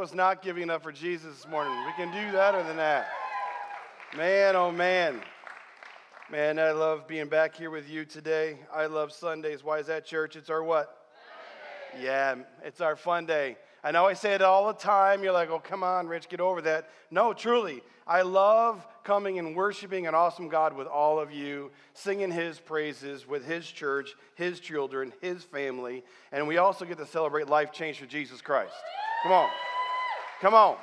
was not giving up for Jesus this morning. We can do better than that. Man, oh man. Man, I love being back here with you today. I love Sundays. Why is that, church? It's our what? Yeah, it's our fun day. I know I say it all the time. You're like, oh, come on, Rich, get over that. No, truly, I love coming and worshiping an awesome God with all of you, singing His praises with His church, His children, His family. And we also get to celebrate life change for Jesus Christ. Come on. Come on.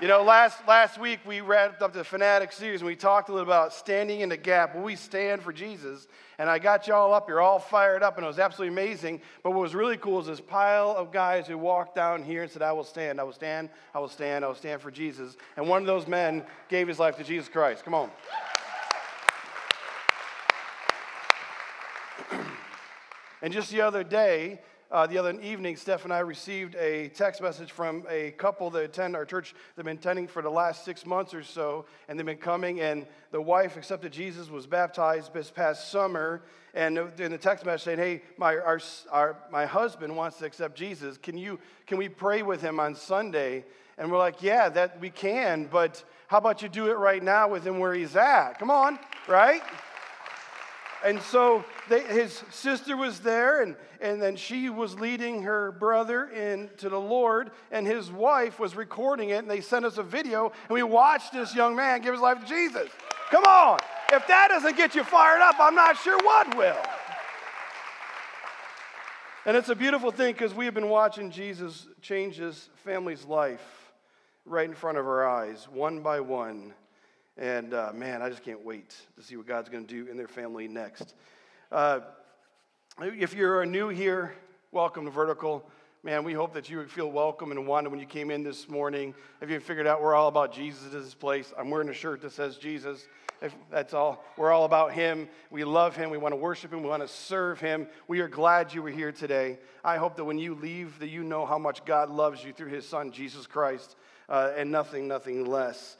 You know, last, last week we wrapped up the Fanatic series and we talked a little about standing in the gap. we stand for Jesus. And I got y'all up, you're all fired up, and it was absolutely amazing. But what was really cool is this pile of guys who walked down here and said, I will stand, I will stand, I will stand, I will stand for Jesus. And one of those men gave his life to Jesus Christ. Come on. and just the other day, uh, the other evening, Steph and I received a text message from a couple that attend our church. They've been attending for the last six months or so, and they've been coming. And the wife accepted Jesus, was baptized this past summer. And in the text message saying, "Hey, my our, our, my husband wants to accept Jesus. Can you can we pray with him on Sunday?" And we're like, "Yeah, that we can, but how about you do it right now with him where he's at? Come on, right?" And so they, his sister was there, and, and then she was leading her brother into the Lord, and his wife was recording it, and they sent us a video, and we watched this young man give his life to Jesus. Come on. If that doesn't get you fired up, I'm not sure what will. And it's a beautiful thing because we have been watching Jesus change his family's life right in front of our eyes, one by one. And uh, man, I just can't wait to see what God's going to do in their family next. Uh, if you're new here, welcome to Vertical. Man, we hope that you would feel welcome and wanted when you came in this morning. If you figured out we're all about Jesus at this place, I'm wearing a shirt that says Jesus. If that's all, we're all about Him. We love Him. We want to worship Him. We want to serve Him. We are glad you were here today. I hope that when you leave, that you know how much God loves you through His Son, Jesus Christ, uh, and nothing, nothing less.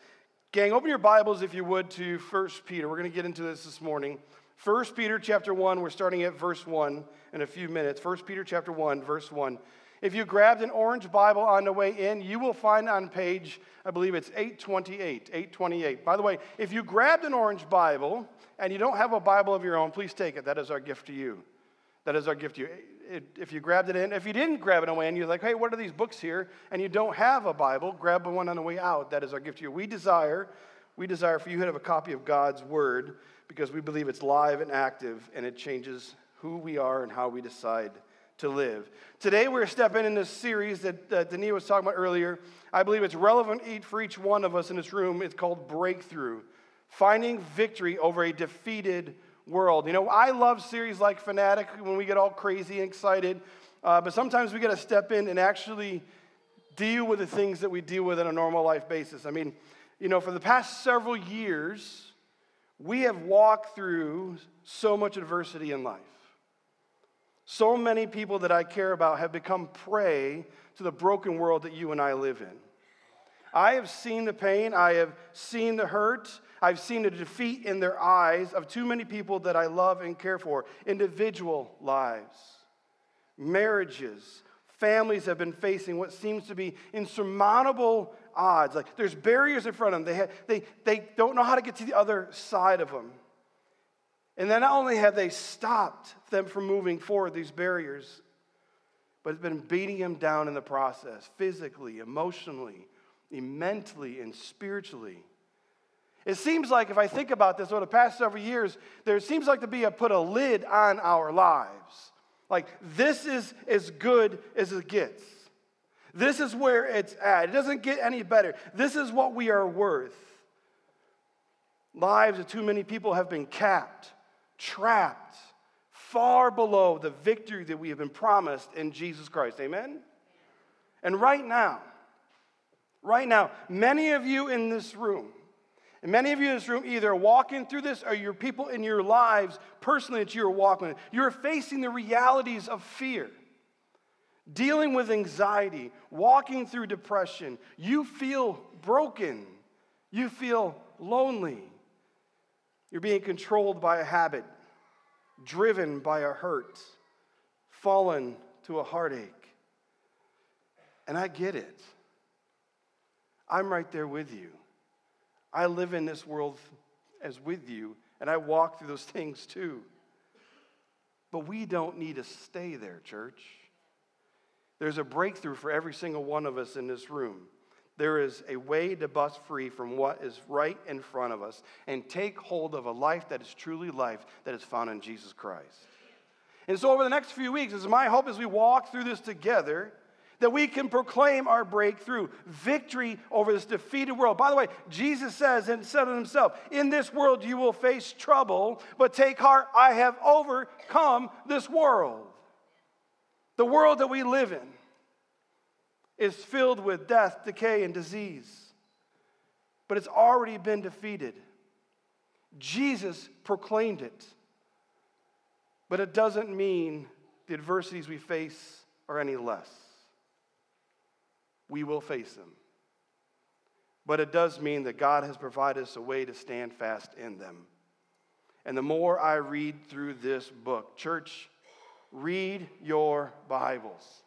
Gang, open your Bibles, if you would, to 1 Peter. We're going to get into this this morning. 1 Peter chapter 1, we're starting at verse 1 in a few minutes. 1 Peter chapter 1, verse 1. If you grabbed an orange Bible on the way in, you will find on page, I believe it's 828. 828. By the way, if you grabbed an orange Bible and you don't have a Bible of your own, please take it. That is our gift to you. That is our gift to you if you grabbed it in, if you didn't grab it away and you're like, hey, what are these books here? And you don't have a Bible, grab one on the way out. That is our gift to you. We desire, we desire for you to have a copy of God's Word because we believe it's live and active and it changes who we are and how we decide to live. Today we're stepping in this series that, that was talking about earlier. I believe it's relevant for each one of us in this room. It's called Breakthrough Finding Victory Over a Defeated world. You know, I love series like Fanatic when we get all crazy and excited, uh, but sometimes we got to step in and actually deal with the things that we deal with on a normal life basis. I mean, you know, for the past several years, we have walked through so much adversity in life. So many people that I care about have become prey to the broken world that you and I live in. I have seen the pain, I have seen the hurt, I've seen the defeat in their eyes of too many people that I love and care for, individual lives, marriages, families have been facing what seems to be insurmountable odds. Like there's barriers in front of them, they, they, they don't know how to get to the other side of them. And then not only have they stopped them from moving forward, these barriers, but it's been beating them down in the process, physically, emotionally, mentally, and spiritually. It seems like, if I think about this over the past several years, there seems like to be a put a lid on our lives. Like, this is as good as it gets. This is where it's at. It doesn't get any better. This is what we are worth. Lives of too many people have been capped, trapped, far below the victory that we have been promised in Jesus Christ. Amen? And right now, right now, many of you in this room, and many of you in this room either walking through this or you're people in your lives personally that you're walking with. You're facing the realities of fear, dealing with anxiety, walking through depression. You feel broken. You feel lonely. You're being controlled by a habit, driven by a hurt, fallen to a heartache. And I get it. I'm right there with you. I live in this world as with you, and I walk through those things too. But we don't need to stay there, church. There's a breakthrough for every single one of us in this room. There is a way to bust free from what is right in front of us and take hold of a life that is truly life that is found in Jesus Christ. And so, over the next few weeks, it's my hope as we walk through this together that we can proclaim our breakthrough, victory over this defeated world. By the way, Jesus says and said it himself, In this world you will face trouble, but take heart, I have overcome this world. The world that we live in is filled with death, decay, and disease, but it's already been defeated. Jesus proclaimed it, but it doesn't mean the adversities we face are any less. We will face them. But it does mean that God has provided us a way to stand fast in them. And the more I read through this book, church, read your Bibles.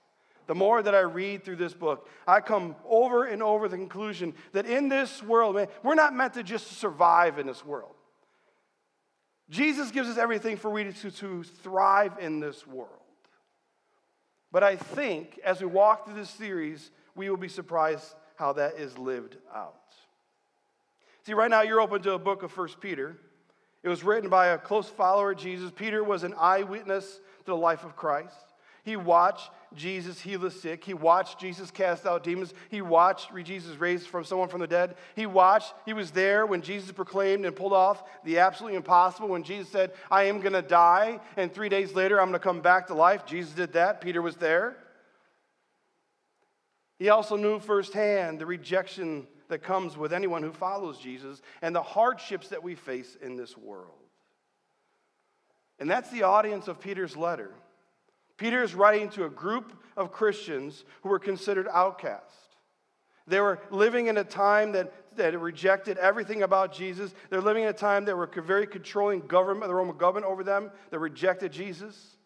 The more that I read through this book, I come over and over the conclusion that in this world, man, we're not meant to just survive in this world. Jesus gives us everything for we to, to thrive in this world. But I think as we walk through this series, we will be surprised how that is lived out. See, right now you're open to a book of First Peter. It was written by a close follower of Jesus. Peter was an eyewitness to the life of Christ. He watched Jesus heal the sick. He watched Jesus cast out demons. He watched Jesus raise from someone from the dead. He watched, he was there when Jesus proclaimed and pulled off the absolutely impossible when Jesus said, I am going to die, and three days later I'm going to come back to life. Jesus did that. Peter was there. He also knew firsthand the rejection that comes with anyone who follows Jesus and the hardships that we face in this world. And that's the audience of Peter's letter. Peter is writing to a group of Christians who were considered outcasts. They were living in a time that, that rejected everything about Jesus. They're living in a time that were very controlling government, the Roman government over them, that rejected Jesus.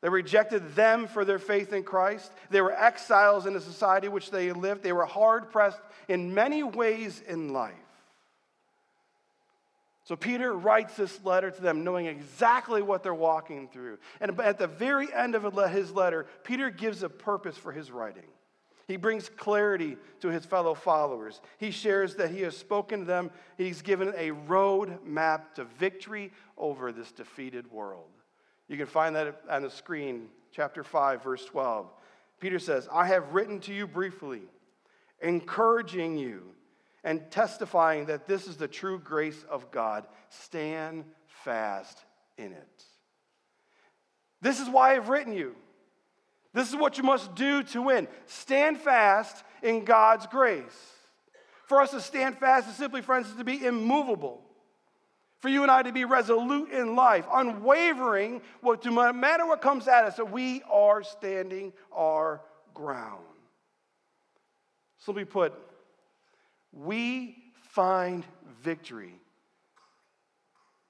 They rejected them for their faith in Christ. They were exiles in the society which they lived. They were hard pressed in many ways in life. So Peter writes this letter to them knowing exactly what they're walking through. And at the very end of his letter, Peter gives a purpose for his writing. He brings clarity to his fellow followers. He shares that he has spoken to them, he's given a road map to victory over this defeated world. You can find that on the screen, chapter 5, verse 12. Peter says, I have written to you briefly, encouraging you and testifying that this is the true grace of God. Stand fast in it. This is why I've written you. This is what you must do to win. Stand fast in God's grace. For us to stand fast is simply, friends, to be immovable. For you and I to be resolute in life, unwavering, what, no matter what comes at us, that we are standing our ground. Simply put, we find victory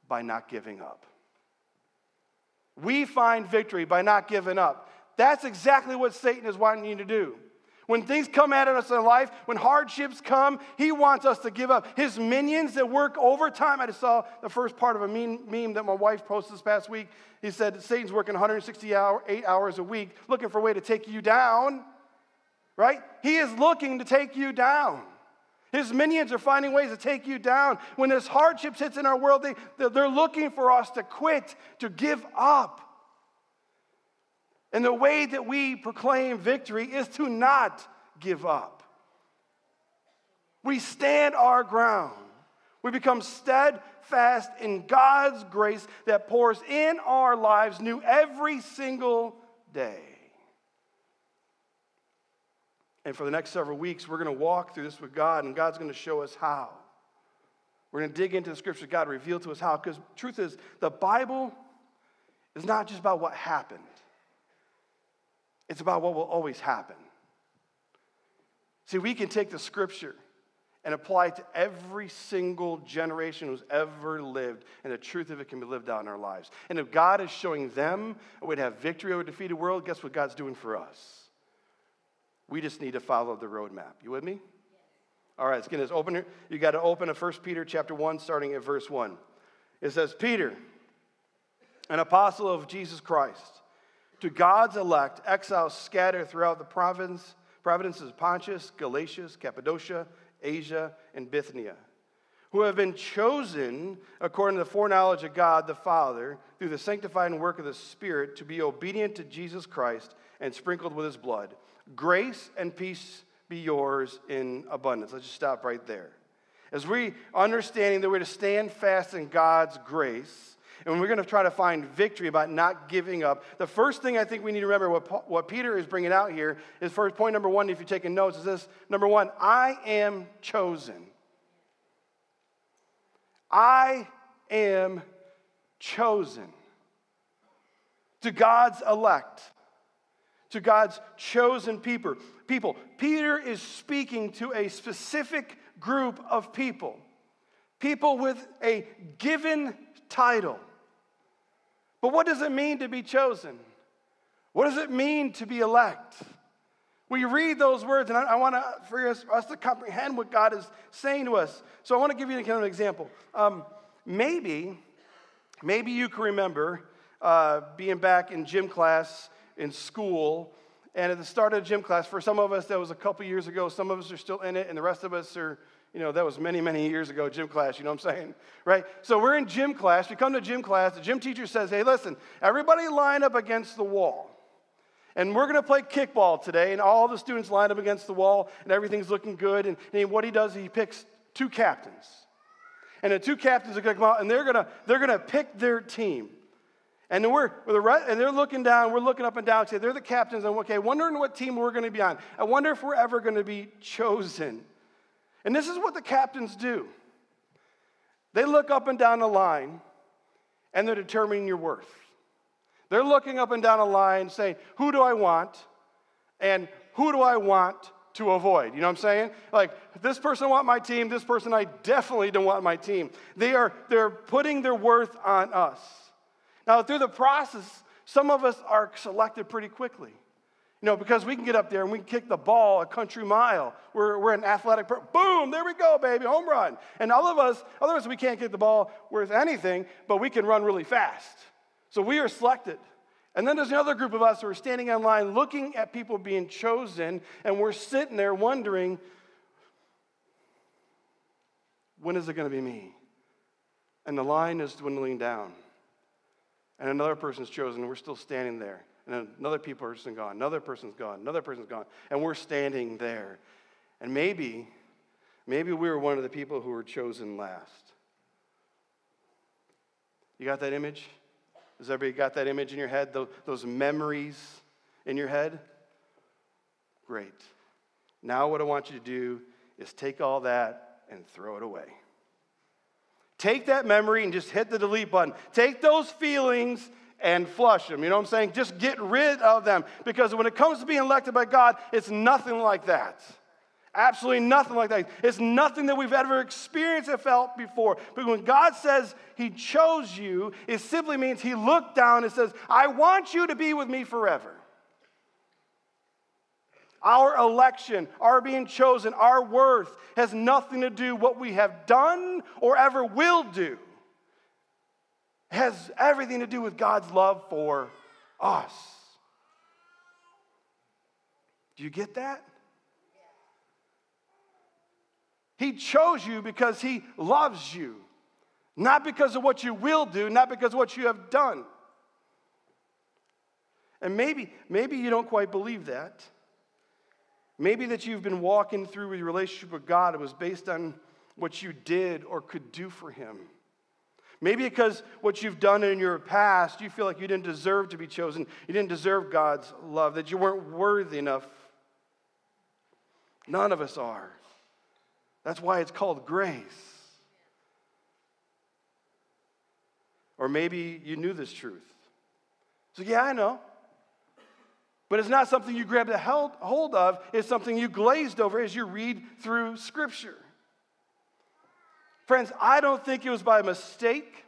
by not giving up. We find victory by not giving up. That's exactly what Satan is wanting you to do. When things come at us in life, when hardships come, he wants us to give up. His minions that work overtime. I just saw the first part of a meme, that my wife posted this past week. He said Satan's working 168 hours a week looking for a way to take you down, right? He is looking to take you down. His minions are finding ways to take you down. When this hardship hits in our world, they, they're looking for us to quit, to give up. And the way that we proclaim victory is to not give up. We stand our ground. We become steadfast in God's grace that pours in our lives new every single day. And for the next several weeks, we're going to walk through this with God, and God's going to show us how. We're going to dig into the scriptures, God revealed to us how. Because truth is, the Bible is not just about what happened, it's about what will always happen. See, we can take the scripture and apply it to every single generation who's ever lived, and the truth of it can be lived out in our lives. And if God is showing them a way to have victory over a defeated world, guess what God's doing for us? We just need to follow the roadmap. You with me? All right, let's get this. Open You got to open a 1 Peter chapter 1, starting at verse 1. It says, Peter, an apostle of Jesus Christ, to God's elect, exiles scattered throughout the province, provinces of Pontus, Galatia, Cappadocia, Asia, and Bithynia, who have been chosen according to the foreknowledge of God the Father through the sanctifying work of the Spirit to be obedient to Jesus Christ and sprinkled with his blood. Grace and peace be yours in abundance. Let's just stop right there. As we understanding that we're to stand fast in God's grace, and we're going to try to find victory about not giving up. The first thing I think we need to remember, what, what Peter is bringing out here, is first point number one, if you're taking notes, is this number one, I am chosen. I am chosen to God's elect, to God's chosen people. People, Peter is speaking to a specific group of people, people with a given title. But what does it mean to be chosen? What does it mean to be elect? We read those words, and I, I want for us, us, to comprehend what God is saying to us. So I want to give you kind of an example. Um, maybe, maybe you can remember uh, being back in gym class in school, and at the start of gym class, for some of us that was a couple years ago, some of us are still in it, and the rest of us are you know, that was many, many years ago, gym class, you know what I'm saying? Right? So we're in gym class. We come to gym class. The gym teacher says, hey, listen, everybody line up against the wall. And we're going to play kickball today. And all the students line up against the wall, and everything's looking good. And, and what he does, he picks two captains. And the two captains are going to come out, and they're going to, they're going to pick their team. And we're, and they're looking down, we're looking up and down, they're the captains, and okay, wondering what team we're going to be on. I wonder if we're ever going to be chosen. And this is what the captains do they look up and down the line and they're determining your worth. They're looking up and down a line saying, Who do I want? And who do I want to avoid? You know what I'm saying? Like, this person want my team, this person I definitely don't want my team. They are they're putting their worth on us. Now, through the process, some of us are selected pretty quickly. You know, because we can get up there and we can kick the ball a country mile. We're, we're an athletic, per- boom, there we go, baby, home run. And all of us, otherwise we can't kick the ball worth anything, but we can run really fast. So we are selected. And then there's another group of us who are standing in line looking at people being chosen, and we're sitting there wondering, when is it going to be me? And the line is dwindling down. And another person's chosen, and we're still standing there and another person gone, another person's gone, another person's gone, and we're standing there. And maybe, maybe we were one of the people who were chosen last. You got that image? Has everybody got that image in your head? Those, those memories in your head? Great. Now, what I want you to do is take all that and throw it away. Take that memory and just hit the delete button. Take those feelings and flush them. You know what I'm saying? Just get rid of them. Because when it comes to being elected by God, it's nothing like that. Absolutely nothing like that. It's nothing that we've ever experienced or felt before. But when God says He chose you, it simply means He looked down and says, I want you to be with me forever. Our election, our being chosen, our worth has nothing to do what we have done or ever will do has everything to do with God's love for us. Do you get that? He chose you because He loves you, not because of what you will do, not because of what you have done. And maybe, maybe you don't quite believe that. Maybe that you've been walking through with your relationship with God, it was based on what you did or could do for Him. Maybe because what you've done in your past, you feel like you didn't deserve to be chosen. You didn't deserve God's love, that you weren't worthy enough. None of us are. That's why it's called grace. Or maybe you knew this truth. So, yeah, I know. But it's not something you grabbed a hold of, it's something you glazed over as you read through Scripture. Friends, I don't think it was by mistake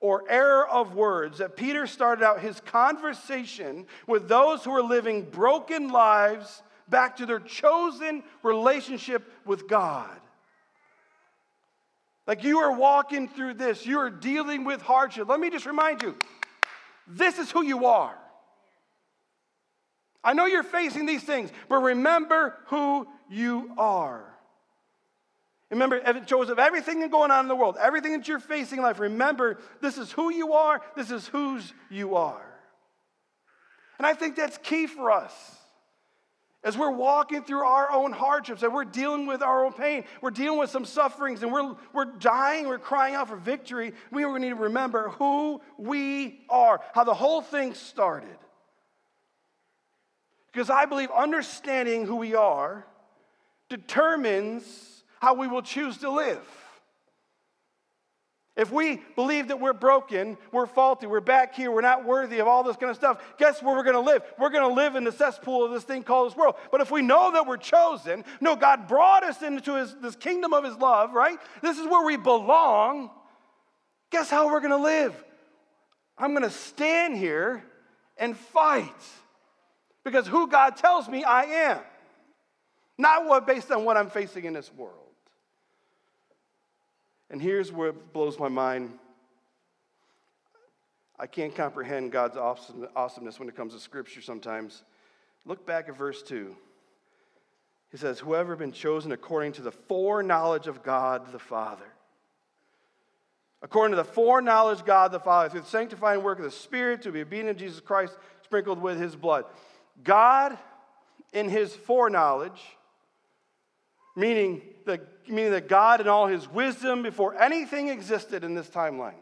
or error of words that Peter started out his conversation with those who were living broken lives back to their chosen relationship with God. Like you are walking through this, you are dealing with hardship. Let me just remind you this is who you are. I know you're facing these things, but remember who you are. Remember, Joseph, everything that's going on in the world, everything that you're facing in life, remember this is who you are, this is whose you are. And I think that's key for us. As we're walking through our own hardships, and we're dealing with our own pain, we're dealing with some sufferings, and we're, we're dying, we're crying out for victory, we need to remember who we are, how the whole thing started. Because I believe understanding who we are determines how we will choose to live. If we believe that we're broken, we're faulty, we're back here, we're not worthy of all this kind of stuff, guess where we're going to live? We're going to live in the cesspool of this thing called this world. But if we know that we're chosen, no, God brought us into his, this kingdom of his love, right? This is where we belong. Guess how we're going to live? I'm going to stand here and fight because who God tells me I am, not what based on what I'm facing in this world. And here's where it blows my mind. I can't comprehend God's awesomeness when it comes to Scripture sometimes. Look back at verse 2. He says, Whoever been chosen according to the foreknowledge of God the Father. According to the foreknowledge God the Father, through the sanctifying work of the Spirit, to be obedient to Jesus Christ, sprinkled with his blood. God, in his foreknowledge, meaning that, meaning that God, in all his wisdom, before anything existed in this timeline,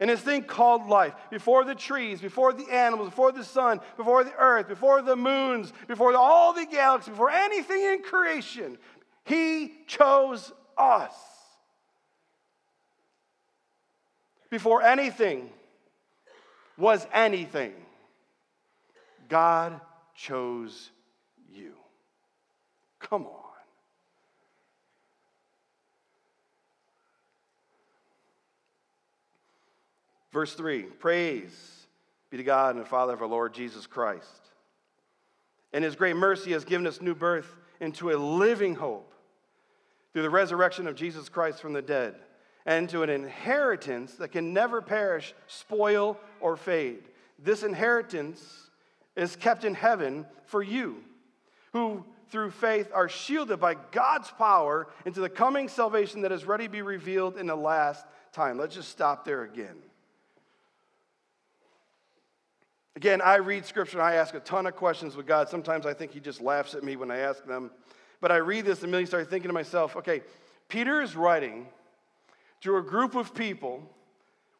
in this thing called life, before the trees, before the animals, before the sun, before the earth, before the moons, before all the galaxies, before anything in creation, he chose us. Before anything was anything, God chose you. Come on. Verse 3 Praise be to God and the Father of our Lord Jesus Christ. And his great mercy has given us new birth into a living hope through the resurrection of Jesus Christ from the dead and to an inheritance that can never perish, spoil, or fade. This inheritance is kept in heaven for you, who through faith are shielded by God's power into the coming salvation that is ready to be revealed in the last time. Let's just stop there again. Again, I read scripture and I ask a ton of questions with God. Sometimes I think He just laughs at me when I ask them. But I read this and immediately start thinking to myself, okay, Peter is writing to a group of people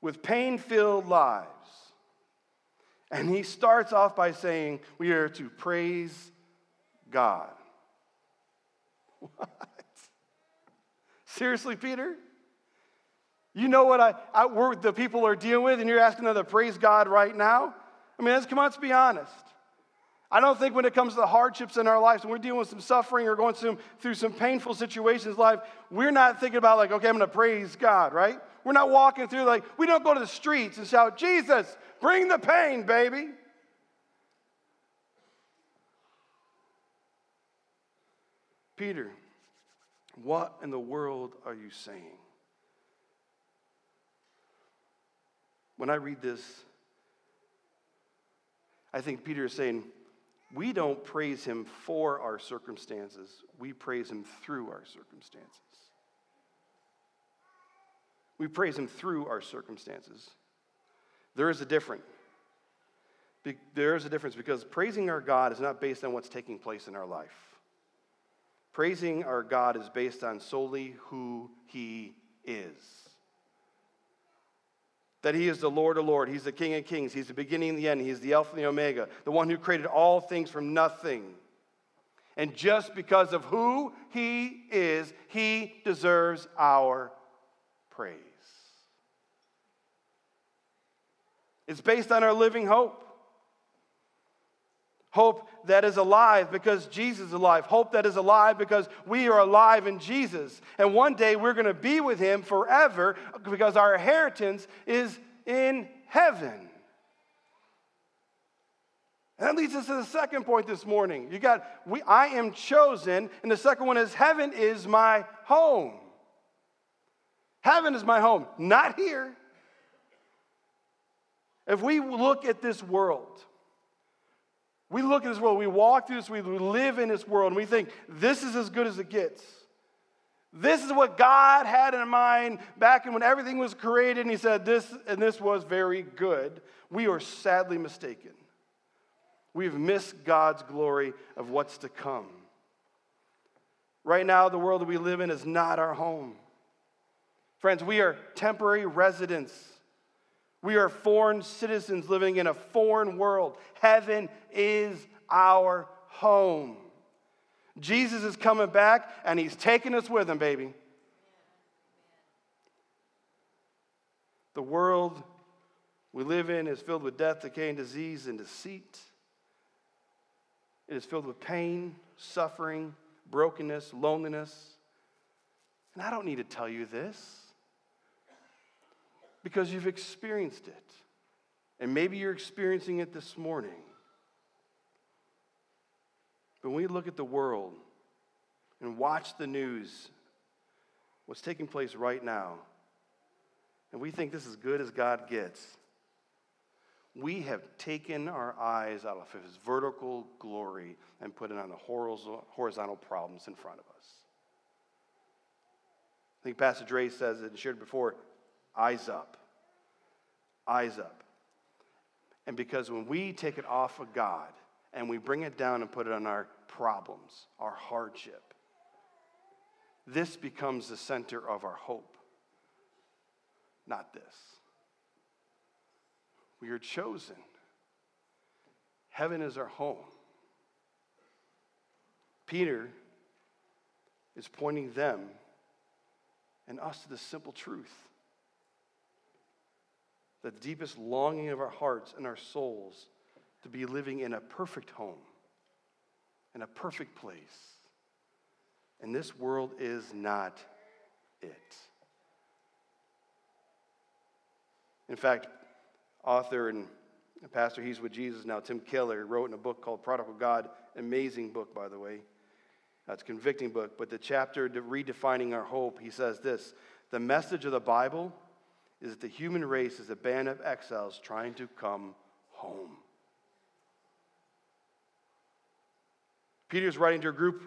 with pain filled lives. And he starts off by saying, We are to praise God. What? Seriously, Peter? You know what I, I the people are dealing with, and you're asking them to praise God right now? I mean, let's come on, let's be honest. I don't think when it comes to the hardships in our lives, when we're dealing with some suffering or going through, through some painful situations in life, we're not thinking about, like, okay, I'm going to praise God, right? We're not walking through, like, we don't go to the streets and shout, Jesus, bring the pain, baby. Peter, what in the world are you saying? When I read this, I think Peter is saying, we don't praise him for our circumstances, we praise him through our circumstances. We praise him through our circumstances. There is a difference. There is a difference because praising our God is not based on what's taking place in our life. Praising our God is based on solely who he is that he is the Lord of Lords, he's the King of Kings, he's the beginning and the end, he's the Alpha and the Omega, the one who created all things from nothing. And just because of who he is, he deserves our praise. It's based on our living hope. Hope that is alive because Jesus is alive. Hope that is alive because we are alive in Jesus. And one day we're going to be with him forever because our inheritance is in heaven. And that leads us to the second point this morning. You got, we, I am chosen, and the second one is heaven is my home. Heaven is my home, not here. If we look at this world, we look at this world, we walk through this, we live in this world, and we think this is as good as it gets. This is what God had in mind back when everything was created, and He said this, and this was very good. We are sadly mistaken. We've missed God's glory of what's to come. Right now, the world that we live in is not our home. Friends, we are temporary residents. We are foreign citizens living in a foreign world. Heaven is our home. Jesus is coming back and he's taking us with him, baby. The world we live in is filled with death, decay, and disease and deceit. It is filled with pain, suffering, brokenness, loneliness. And I don't need to tell you this because you've experienced it. And maybe you're experiencing it this morning. But when we look at the world and watch the news, what's taking place right now, and we think this is good as God gets, we have taken our eyes out of his vertical glory and put it on the horizontal problems in front of us. I think Pastor Dre says it and shared before eyes up. Eyes up. And because when we take it off of God and we bring it down and put it on our problems, our hardship, this becomes the center of our hope, not this. We are chosen. Heaven is our home. Peter is pointing them and us to the simple truth the deepest longing of our hearts and our souls to be living in a perfect home, in a perfect place. And this world is not it. In fact, author and pastor, he's with Jesus now, Tim Keller, wrote in a book called Prodigal God, amazing book, by the way. That's a convicting book. But the chapter redefining our hope, he says this The message of the Bible is that the human race is a band of exiles trying to come home. Peter's writing to a group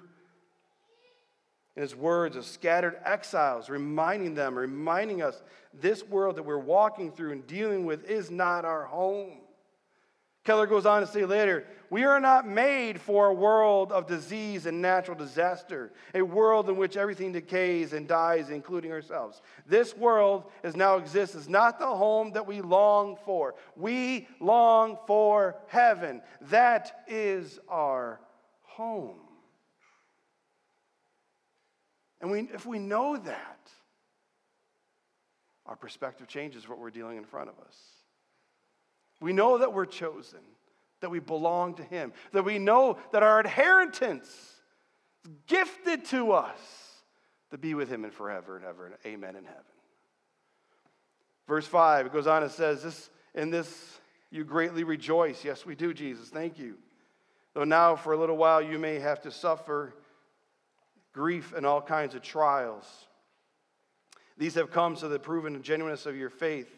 in his words of scattered exiles, reminding them, reminding us this world that we're walking through and dealing with is not our home. Keller goes on to say later, we are not made for a world of disease and natural disaster, a world in which everything decays and dies, including ourselves. This world as now exists is not the home that we long for. We long for heaven. That is our home. And we, if we know that, our perspective changes what we're dealing in front of us. We know that we're chosen, that we belong to Him, that we know that our inheritance is gifted to us to be with Him and forever and ever and amen in heaven. Verse 5, it goes on and says, this, In this you greatly rejoice. Yes, we do, Jesus. Thank you. Though now for a little while you may have to suffer grief and all kinds of trials. These have come so that proven genuineness of your faith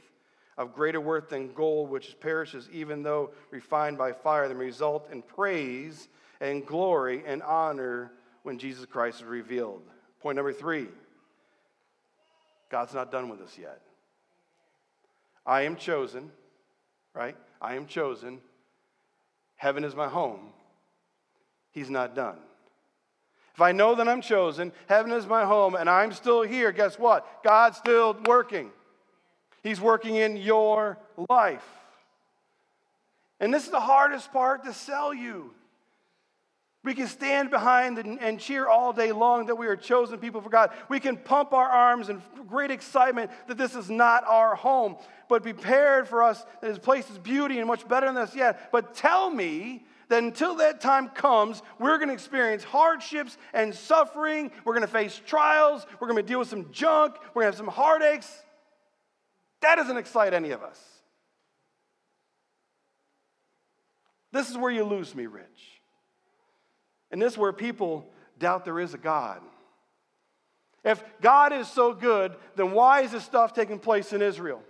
of greater worth than gold, which perishes even though refined by fire, then result in praise and glory and honor when Jesus Christ is revealed. Point number three God's not done with us yet. I am chosen, right? I am chosen. Heaven is my home. He's not done. If I know that I'm chosen, heaven is my home, and I'm still here, guess what? God's still working. He's working in your life. And this is the hardest part to sell you. We can stand behind and, and, cheer all day long that we are chosen people for God. We can pump our arms in great excitement that this is not our home, but prepared for us that His place is beauty and much better than this yet. But tell me that until that time comes, we're going to experience hardships and suffering. We're going to face trials. We're going to deal with some junk. We're going to have some heartaches. That doesn't excite any of us. This is where you lose me, Rich. And this is where people doubt there is a God. If God is so good, then why is this stuff taking place in Israel?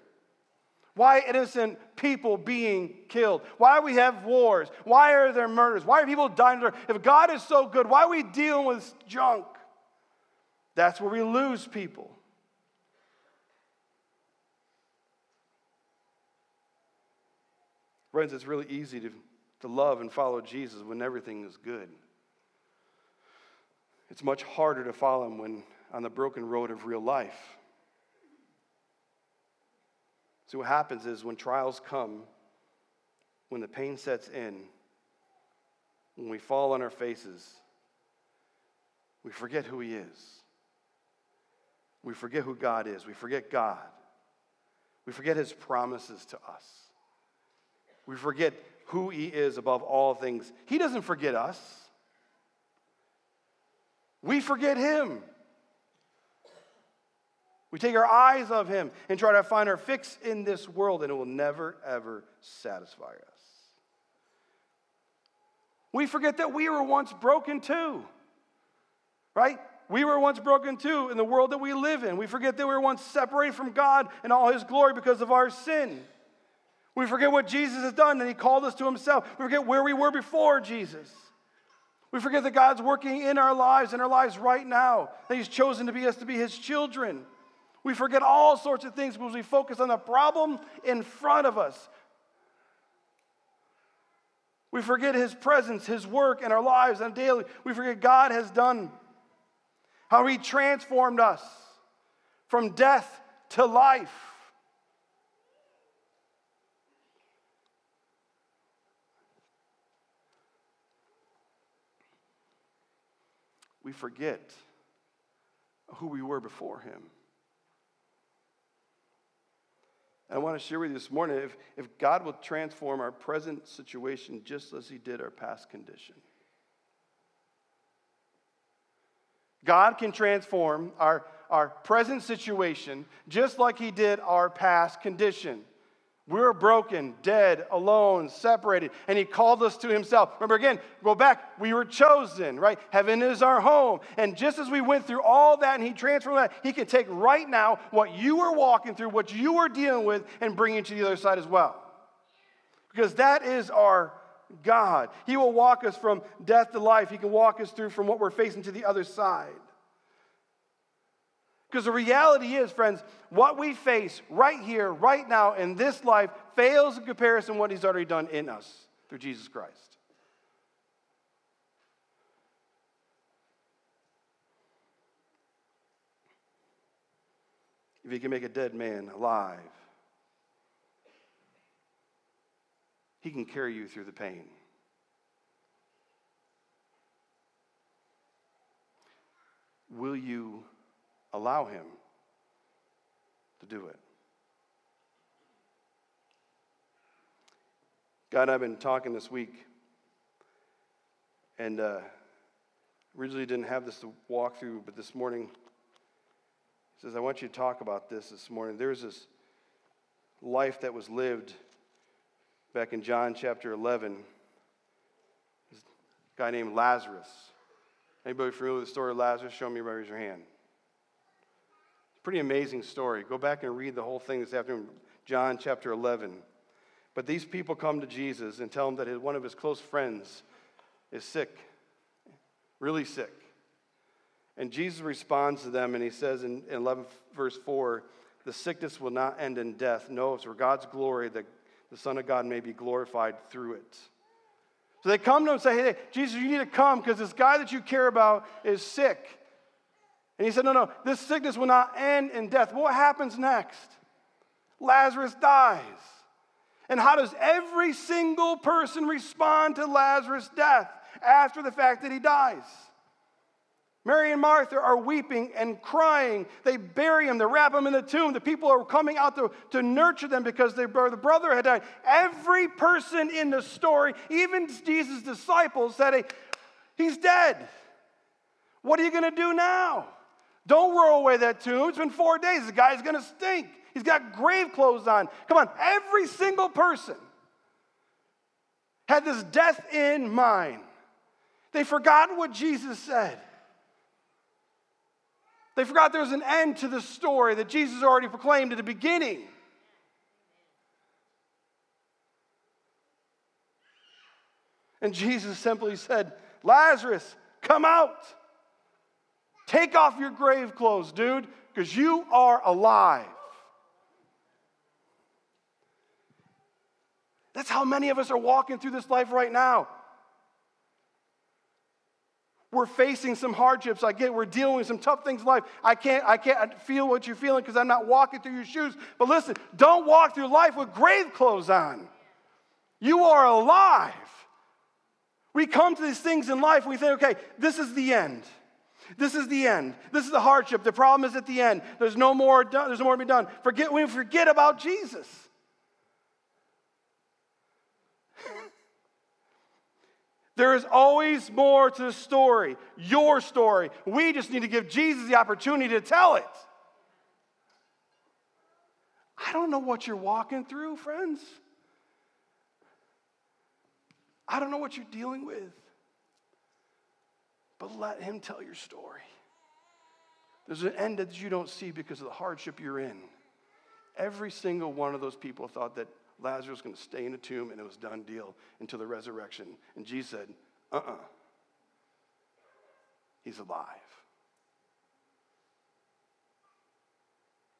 Why innocent people being killed? Why we have wars? Why are there murders? Why are people dying? If God is so good, why are we dealing with junk? That's where we lose people. Friends, it's really easy to, to love and follow Jesus when everything is good. It's much harder to follow him when on the broken road of real life. See, what happens is when trials come, when the pain sets in, when we fall on our faces, we forget who He is. We forget who God is. We forget God. We forget His promises to us. We forget who He is above all things. He doesn't forget us, we forget Him. We take our eyes off Him and try to find our fix in this world, and it will never, ever satisfy us. We forget that we were once broken too, right? We were once broken too in the world that we live in. We forget that we were once separated from God and all His glory because of our sin. We forget what Jesus has done, and He called us to Himself. We forget where we were before Jesus. We forget that God's working in our lives, in our lives right now, that He's chosen to be us to be His children. We forget all sorts of things because we focus on the problem in front of us. We forget His presence, His work in our lives and daily. We forget God has done, how He transformed us from death to life. We forget who we were before Him. And I want to share with you this morning if, if God will transform our present situation just as He did our past condition. God can transform our, our present situation just like He did our past condition. We were broken, dead, alone, separated, and He called us to Himself. Remember again, go back, we were chosen, right? Heaven is our home. And just as we went through all that and He transformed that, He can take right now what you were walking through, what you were dealing with, and bring it to the other side as well. Because that is our God. He will walk us from death to life, He can walk us through from what we're facing to the other side. Because the reality is, friends, what we face right here, right now, in this life, fails in comparison to what He's already done in us through Jesus Christ. If He can make a dead man alive, He can carry you through the pain. Will you? Allow Him to do it. God I have been talking this week, and uh, originally didn't have this to walk through, but this morning, He says, I want you to talk about this this morning. There's this life that was lived back in John chapter 11. This guy named Lazarus. Anybody familiar with the story of Lazarus? Show me, raise your hand. Pretty amazing story. Go back and read the whole thing this afternoon, John chapter 11. But these people come to Jesus and tell him that one of his close friends is sick, really sick. And Jesus responds to them and he says in 11 verse 4 the sickness will not end in death. No, it's for God's glory that the Son of God may be glorified through it. So they come to him and say, Hey, Jesus, you need to come because this guy that you care about is sick. And he said, No, no, this sickness will not end in death. What happens next? Lazarus dies. And how does every single person respond to Lazarus' death after the fact that he dies? Mary and Martha are weeping and crying. They bury him, they wrap him in the tomb. The people are coming out to, to nurture them because their the brother had died. Every person in the story, even Jesus' disciples, said, hey, He's dead. What are you going to do now? Don't roll away that tomb. It's been four days. The guy's going to stink. He's got grave clothes on. Come on, every single person had this death in mind. They forgot what Jesus said. They forgot there was an end to the story that Jesus already proclaimed at the beginning. And Jesus simply said, Lazarus, come out. Take off your grave clothes, dude, because you are alive. That's how many of us are walking through this life right now. We're facing some hardships. I get we're dealing with some tough things in life. I can't, I can't feel what you're feeling because I'm not walking through your shoes. But listen, don't walk through life with grave clothes on. You are alive. We come to these things in life, we think, okay, this is the end. This is the end. This is the hardship. The problem is at the end. There's no more there's no more to be done. Forget we forget about Jesus. There is always more to the story, your story. We just need to give Jesus the opportunity to tell it. I don't know what you're walking through, friends. I don't know what you're dealing with. But let Him tell your story. There's an end that you don't see because of the hardship you're in. Every single one of those people thought that Lazarus was going to stay in a tomb and it was done deal until the resurrection. And Jesus said, uh uh-uh. uh He's alive.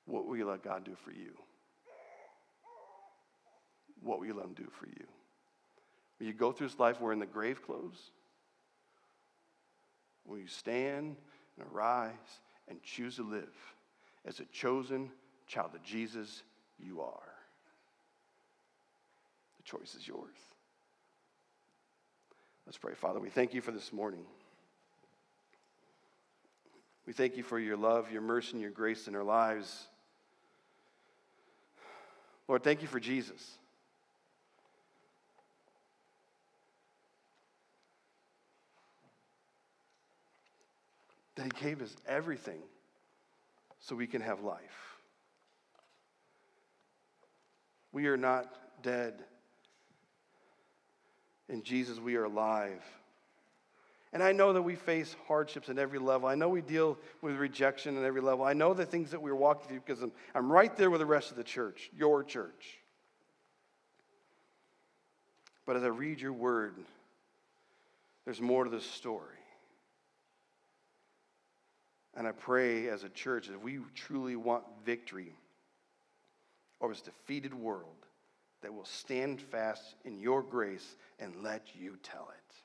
What will you let God do for you? What will you let Him do for you? Will you go through this life wearing the grave clothes? Will you stand and arise and choose to live as a chosen child of Jesus you are? The choice is yours. Let's pray. Father, we thank you for this morning. We thank you for your love, your mercy, and your grace in our lives. Lord, thank you for Jesus. That he gave us everything so we can have life. We are not dead in Jesus, we are alive. And I know that we face hardships at every level. I know we deal with rejection at every level. I know the things that we're walking through because I'm, I'm right there with the rest of the church, your church. But as I read your word, there's more to this story. And I pray as a church that we truly want victory over this defeated world, that will stand fast in your grace and let you tell it.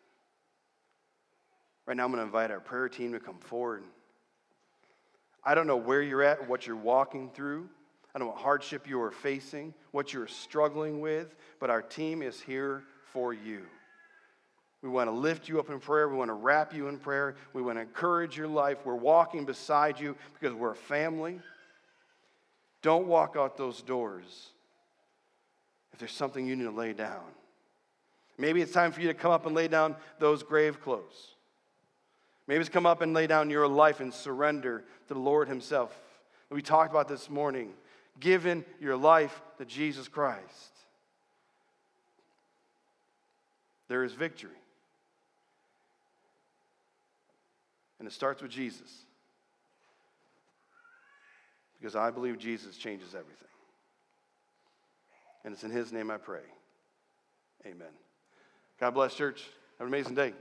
Right now, I'm going to invite our prayer team to come forward. I don't know where you're at, what you're walking through. I don't know what hardship you are facing, what you're struggling with, but our team is here for you. We want to lift you up in prayer. We want to wrap you in prayer. We want to encourage your life. We're walking beside you because we're a family. Don't walk out those doors if there's something you need to lay down. Maybe it's time for you to come up and lay down those grave clothes. Maybe it's come up and lay down your life and surrender to the Lord Himself. We talked about this morning, giving your life to Jesus Christ. There is victory. And it starts with Jesus. Because I believe Jesus changes everything. And it's in his name I pray. Amen. God bless, church. Have an amazing day.